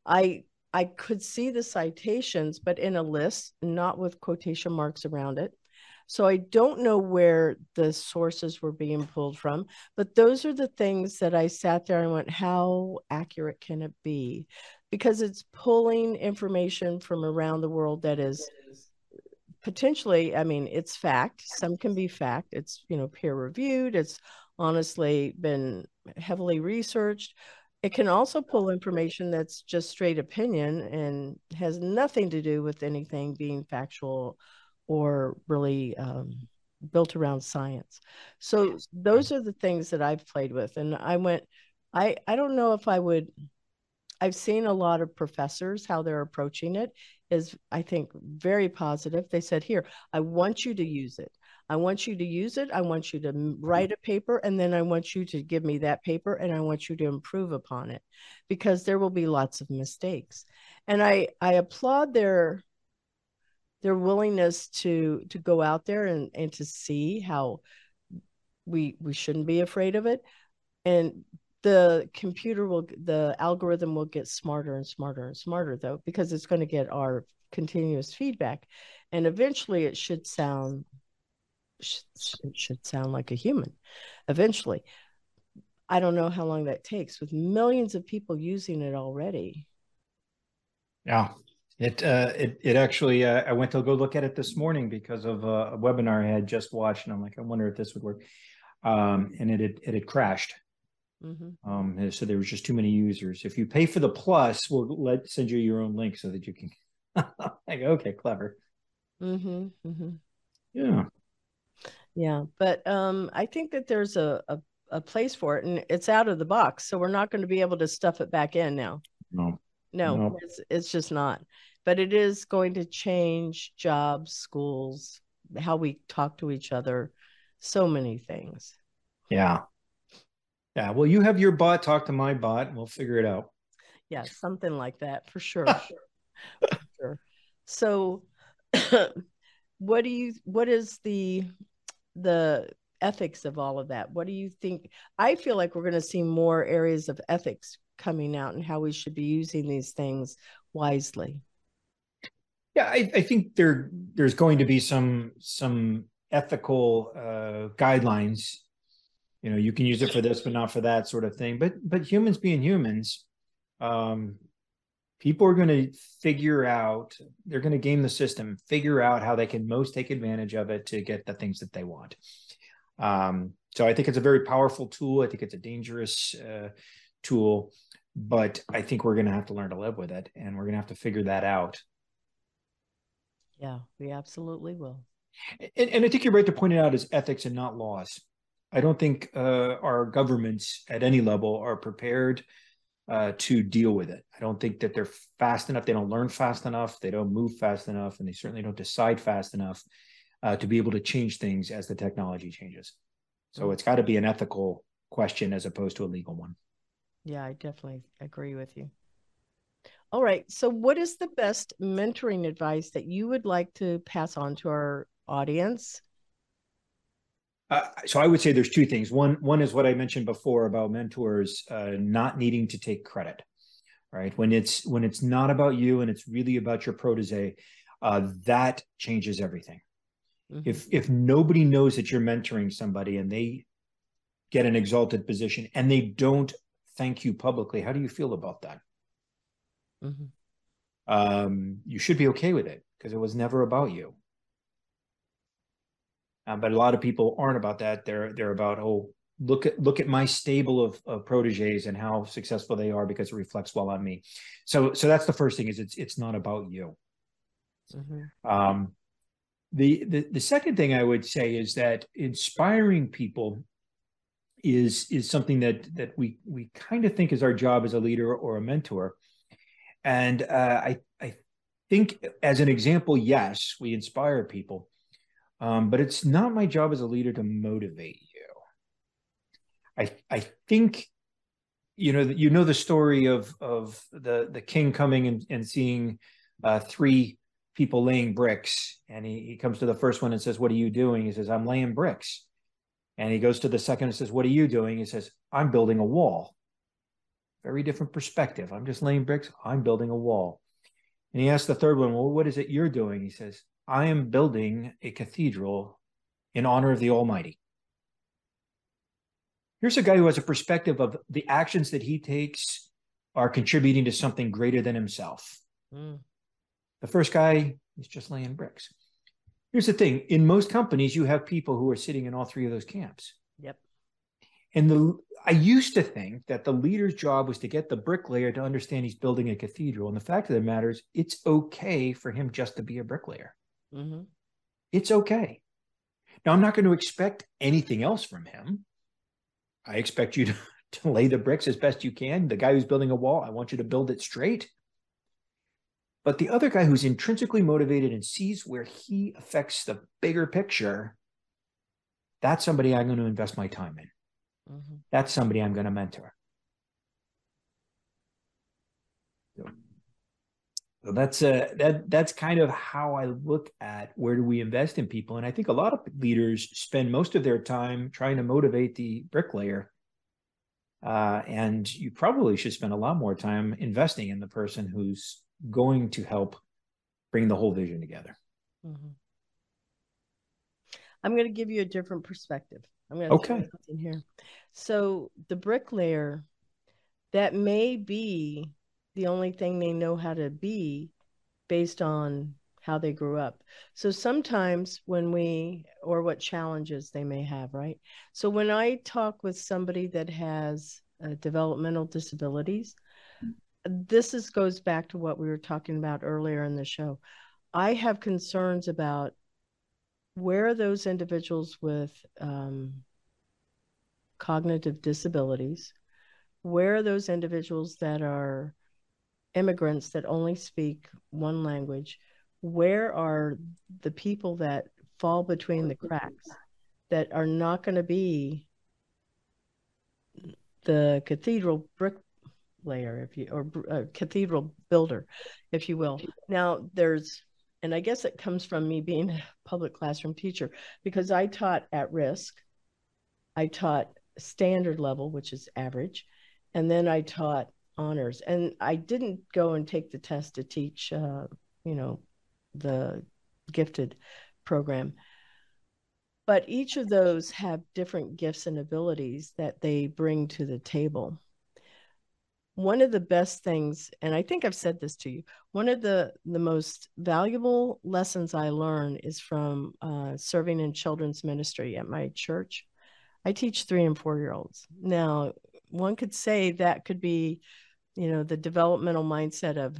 I I could see the citations, but in a list, not with quotation marks around it. So I don't know where the sources were being pulled from, but those are the things that I sat there and went, how accurate can it be? Because it's pulling information from around the world that is potentially, I mean, it's fact. Some can be fact. It's, you know, peer reviewed. It's honestly been heavily researched. It can also pull information that's just straight opinion and has nothing to do with anything being factual or really um, built around science. So those are the things that I've played with. And I went, I, I don't know if I would, I've seen a lot of professors, how they're approaching it is, I think, very positive. They said, Here, I want you to use it. I want you to use it. I want you to write a paper, and then I want you to give me that paper, and I want you to improve upon it because there will be lots of mistakes. And I, I applaud their their willingness to to go out there and and to see how we we shouldn't be afraid of it. And the computer will the algorithm will get smarter and smarter and smarter though because it's going to get our continuous feedback. And eventually it should sound it should sound like a human eventually. I don't know how long that takes. With millions of people using it already. Yeah it uh, it it actually uh, I went to go look at it this morning because of a, a, webinar I had just watched, and I'm like, I wonder if this would work. Um, and it had, it had crashed. Mm-hmm. Um, so there was just too many users. If you pay for the plus, we'll let send you your own link so that you can. like, okay, clever. Mm-hmm, mm-hmm. Yeah. Yeah, but um, I think that there's a, a a place for it, and it's out of the box, so we're not going to be able to stuff it back in now. No. No. It's, it's just not. But it is going to change jobs, schools, how we talk to each other, so many things. Yeah. Yeah. Well, you have your bot talk to my bot, and we'll figure it out. Yeah, something like that for sure. for sure. So what do you what is the the ethics of all of that? What do you think? I feel like we're going to see more areas of ethics coming out and how we should be using these things wisely. Yeah, I, I think there there's going to be some some ethical uh, guidelines. You know, you can use it for this, but not for that sort of thing. But but humans being humans, um, people are going to figure out. They're going to game the system, figure out how they can most take advantage of it to get the things that they want. Um, so I think it's a very powerful tool. I think it's a dangerous uh, tool but I think we're going to have to learn to live with it and we're going to have to figure that out. Yeah, we absolutely will. And, and I think you're right to point it out as ethics and not laws. I don't think uh, our governments at any level are prepared uh, to deal with it. I don't think that they're fast enough. They don't learn fast enough. They don't move fast enough, and they certainly don't decide fast enough uh, to be able to change things as the technology changes. So mm-hmm. it's got to be an ethical question as opposed to a legal one. Yeah, I definitely agree with you. All right. So, what is the best mentoring advice that you would like to pass on to our audience? Uh, so, I would say there's two things. One, one is what I mentioned before about mentors uh, not needing to take credit. Right when it's when it's not about you and it's really about your protege, uh, that changes everything. Mm-hmm. If if nobody knows that you're mentoring somebody and they get an exalted position and they don't thank you publicly. How do you feel about that? Mm-hmm. Um, you should be okay with it because it was never about you. Uh, but a lot of people aren't about that. They're they're about oh look at look at my stable of, of proteges and how successful they are because it reflects well on me so so that's the first thing is it's it's not about you mm-hmm. um the, the the second thing i would say is that inspiring people is is something that that we we kind of think is our job as a leader or a mentor. And uh, i i think as an example yes we inspire people um, but it's not my job as a leader to motivate you. I I think you know you know the story of of the the king coming and, and seeing uh, three people laying bricks. And he, he comes to the first one and says what are you doing? He says i'm laying bricks and he goes to the second and says what are you doing? He says i'm building a wall. Very different perspective. I'm just laying bricks. I'm building a wall. And he asks the third one well what is it you're doing? He says i am building a cathedral in honor of the almighty. Here's a guy who has a perspective of the actions that he takes are contributing to something greater than himself. Mm. The first guy is just laying bricks. Here's the thing in most companies, you have people who are sitting in all three of those camps. Yep. And the I used to think that the leader's job was to get the bricklayer to understand he's building a cathedral. And the fact of the matter is, it's okay for him just to be a bricklayer. Mm-hmm. It's okay. Now, I'm not going to expect anything else from him. I expect you to, to lay the bricks as best you can. The guy who's building a wall, I want you to build it straight. But the other guy who's intrinsically motivated and sees where he affects the bigger picture, that's somebody I'm going to invest my time in. Mm-hmm. That's somebody I'm going to mentor. So, so that's uh, that that's kind of how I look at where do we invest in people, and I think a lot of leaders spend most of their time trying to motivate the bricklayer, uh, and you probably should spend a lot more time investing in the person who's going to help bring the whole vision together. Mm-hmm. I'm going to give you a different perspective. I'm going to okay in here. So the bricklayer, that may be the only thing they know how to be based on how they grew up. So sometimes when we, or what challenges they may have, right? So when I talk with somebody that has uh, developmental disabilities, this is goes back to what we were talking about earlier in the show. I have concerns about where those individuals with um, cognitive disabilities, where are those individuals that are immigrants that only speak one language, where are the people that fall between the cracks that are not going to be the cathedral brick layer if you or uh, cathedral builder if you will now there's and i guess it comes from me being a public classroom teacher because i taught at risk i taught standard level which is average and then i taught honors. And I didn't go and take the test to teach, uh, you know, the gifted program. But each of those have different gifts and abilities that they bring to the table. One of the best things, and I think I've said this to you, one of the, the most valuable lessons I learned is from uh, serving in children's ministry at my church. I teach three and four year olds. Now, one could say that could be you know the developmental mindset of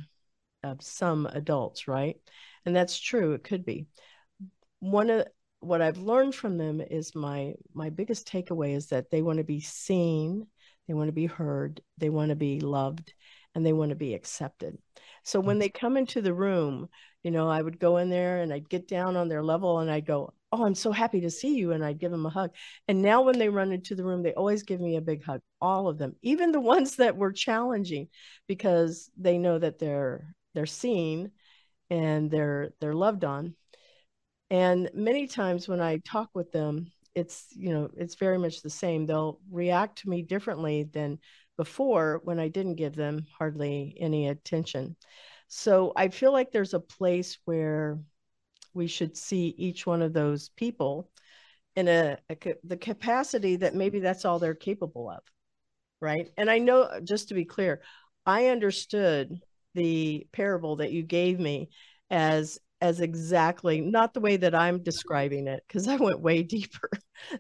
of some adults right and that's true it could be one of what i've learned from them is my my biggest takeaway is that they want to be seen they want to be heard they want to be loved and they want to be accepted so when they come into the room you know i would go in there and i'd get down on their level and i'd go oh, I'm so happy to see you. And I'd give them a hug. And now when they run into the room, they always give me a big hug, all of them, even the ones that were challenging because they know that they're they're seen and they're they're loved on. And many times when I talk with them, it's you know it's very much the same. They'll react to me differently than before when I didn't give them hardly any attention. So I feel like there's a place where we should see each one of those people in a, a, the capacity that maybe that's all they're capable of right and i know just to be clear i understood the parable that you gave me as as exactly not the way that I'm describing it because I went way deeper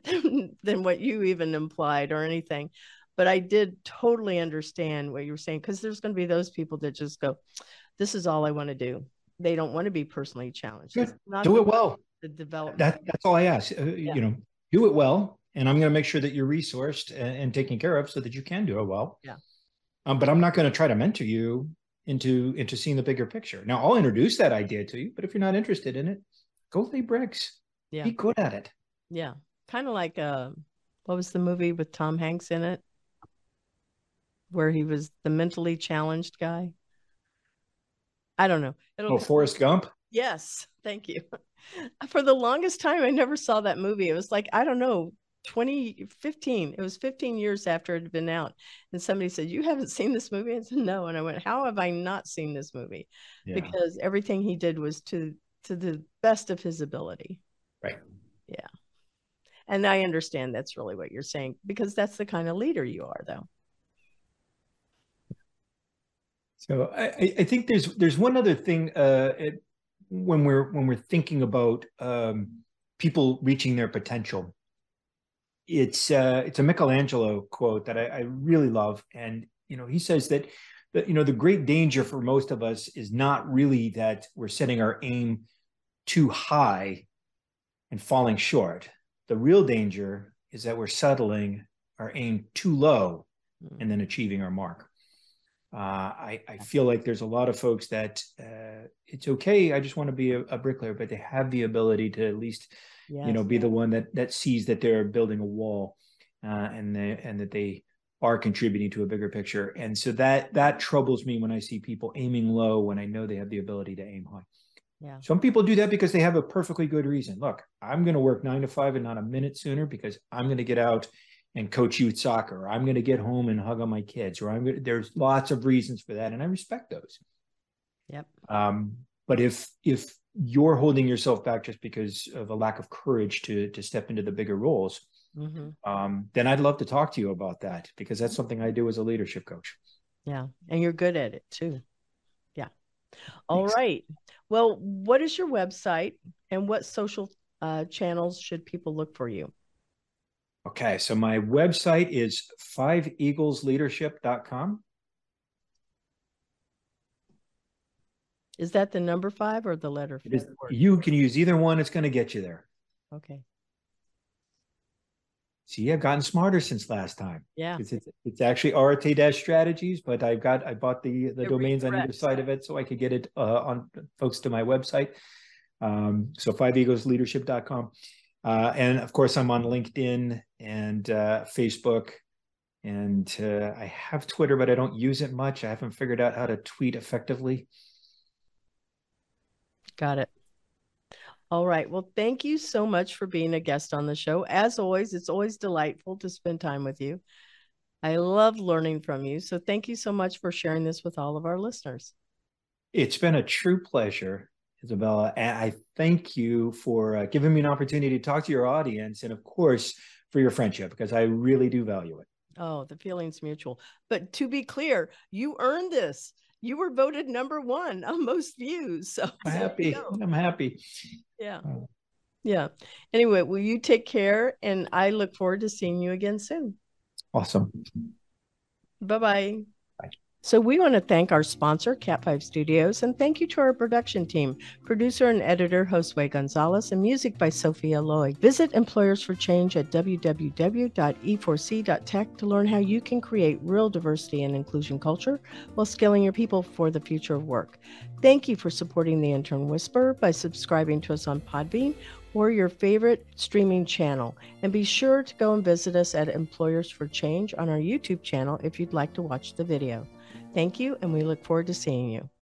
than, than what you even implied or anything. But I did totally understand what you were saying because there's going to be those people that just go, "This is all I want to do." They don't want to be personally challenged. Do it well. The development. That, that's all I ask. Uh, yeah. You know, do it well, and I'm going to make sure that you're resourced and, and taken care of so that you can do it well. Yeah. Um, but I'm not going to try to mentor you into into seeing the bigger picture. Now I'll introduce that idea to you, but if you're not interested in it, go lay bricks. Yeah. Be good at it. Yeah. Kind of like uh what was the movie with Tom Hanks in it? Where he was the mentally challenged guy. I don't know. It'll oh, Forrest Gump? Yes. Thank you. For the longest time, I never saw that movie. It was like, I don't know, 2015 it was 15 years after it had been out and somebody said you haven't seen this movie? I said no and i went how have i not seen this movie? Yeah. because everything he did was to to the best of his ability. Right. Yeah. And i understand that's really what you're saying because that's the kind of leader you are though. So i i think there's there's one other thing uh it, when we're when we're thinking about um people reaching their potential it's uh, it's a Michelangelo quote that I, I really love, and you know he says that that you know the great danger for most of us is not really that we're setting our aim too high and falling short. The real danger is that we're settling our aim too low and then achieving our mark. Uh, I, I, feel like there's a lot of folks that uh, it's okay. I just want to be a, a, bricklayer, but they have the ability to at least yes. you know be the one that that sees that they're building a wall uh, and they and that they are contributing to a bigger picture and so that that troubles me when i see people aiming low when i know they have the ability to aim high yeah. Some people do that because they have a perfectly good reason. Look, I'm going to work nine to five and not a minute sooner because I'm going to get out and coach youth soccer. I'm going to get home and hug on my kids. Or I'm going to, there's lots of reasons for that, and I respect those. Yep. Um, but if if you're holding yourself back just because of a lack of courage to to step into the bigger roles, mm-hmm. um, then I'd love to talk to you about that because that's something I do as a leadership coach. Yeah, and you're good at it too. Yeah. All Thanks. right. Well, what is your website and what social uh, channels should people look for you? Okay, so my website is fiveeaglesleadership.com. Is that the number five or the letter? It is, you can use either one. It's going to get you there. Okay. See, I've gotten smarter since last time. Yeah. It's, it's, it's actually Arete dash strategies, but I've got, I bought the, the domains on either side of it so I could get it uh, on folks to my website. Um, so fiveeaglesleadership.com. Uh, and of course, I'm on LinkedIn and uh, Facebook. And uh, I have Twitter, but I don't use it much. I haven't figured out how to tweet effectively. Got it. All right. Well, thank you so much for being a guest on the show. As always, it's always delightful to spend time with you. I love learning from you. So thank you so much for sharing this with all of our listeners. It's been a true pleasure, Isabella. And I thank you for uh, giving me an opportunity to talk to your audience and, of course, for your friendship, because I really do value it. Oh, the feeling's mutual. But to be clear, you earned this you were voted number one on most views. So I'm happy. I'm happy. Yeah. Oh. Yeah. Anyway, will you take care? And I look forward to seeing you again soon. Awesome. Bye-bye. So we want to thank our sponsor, Cat5 Studios, and thank you to our production team, producer and editor Josue Gonzalez, and music by Sophia Lloyd. Visit Employers for Change at www.e4c.tech to learn how you can create real diversity and inclusion culture while scaling your people for the future of work. Thank you for supporting the Intern Whisperer by subscribing to us on Podbean or your favorite streaming channel. And be sure to go and visit us at Employers for Change on our YouTube channel if you'd like to watch the video. Thank you, and we look forward to seeing you.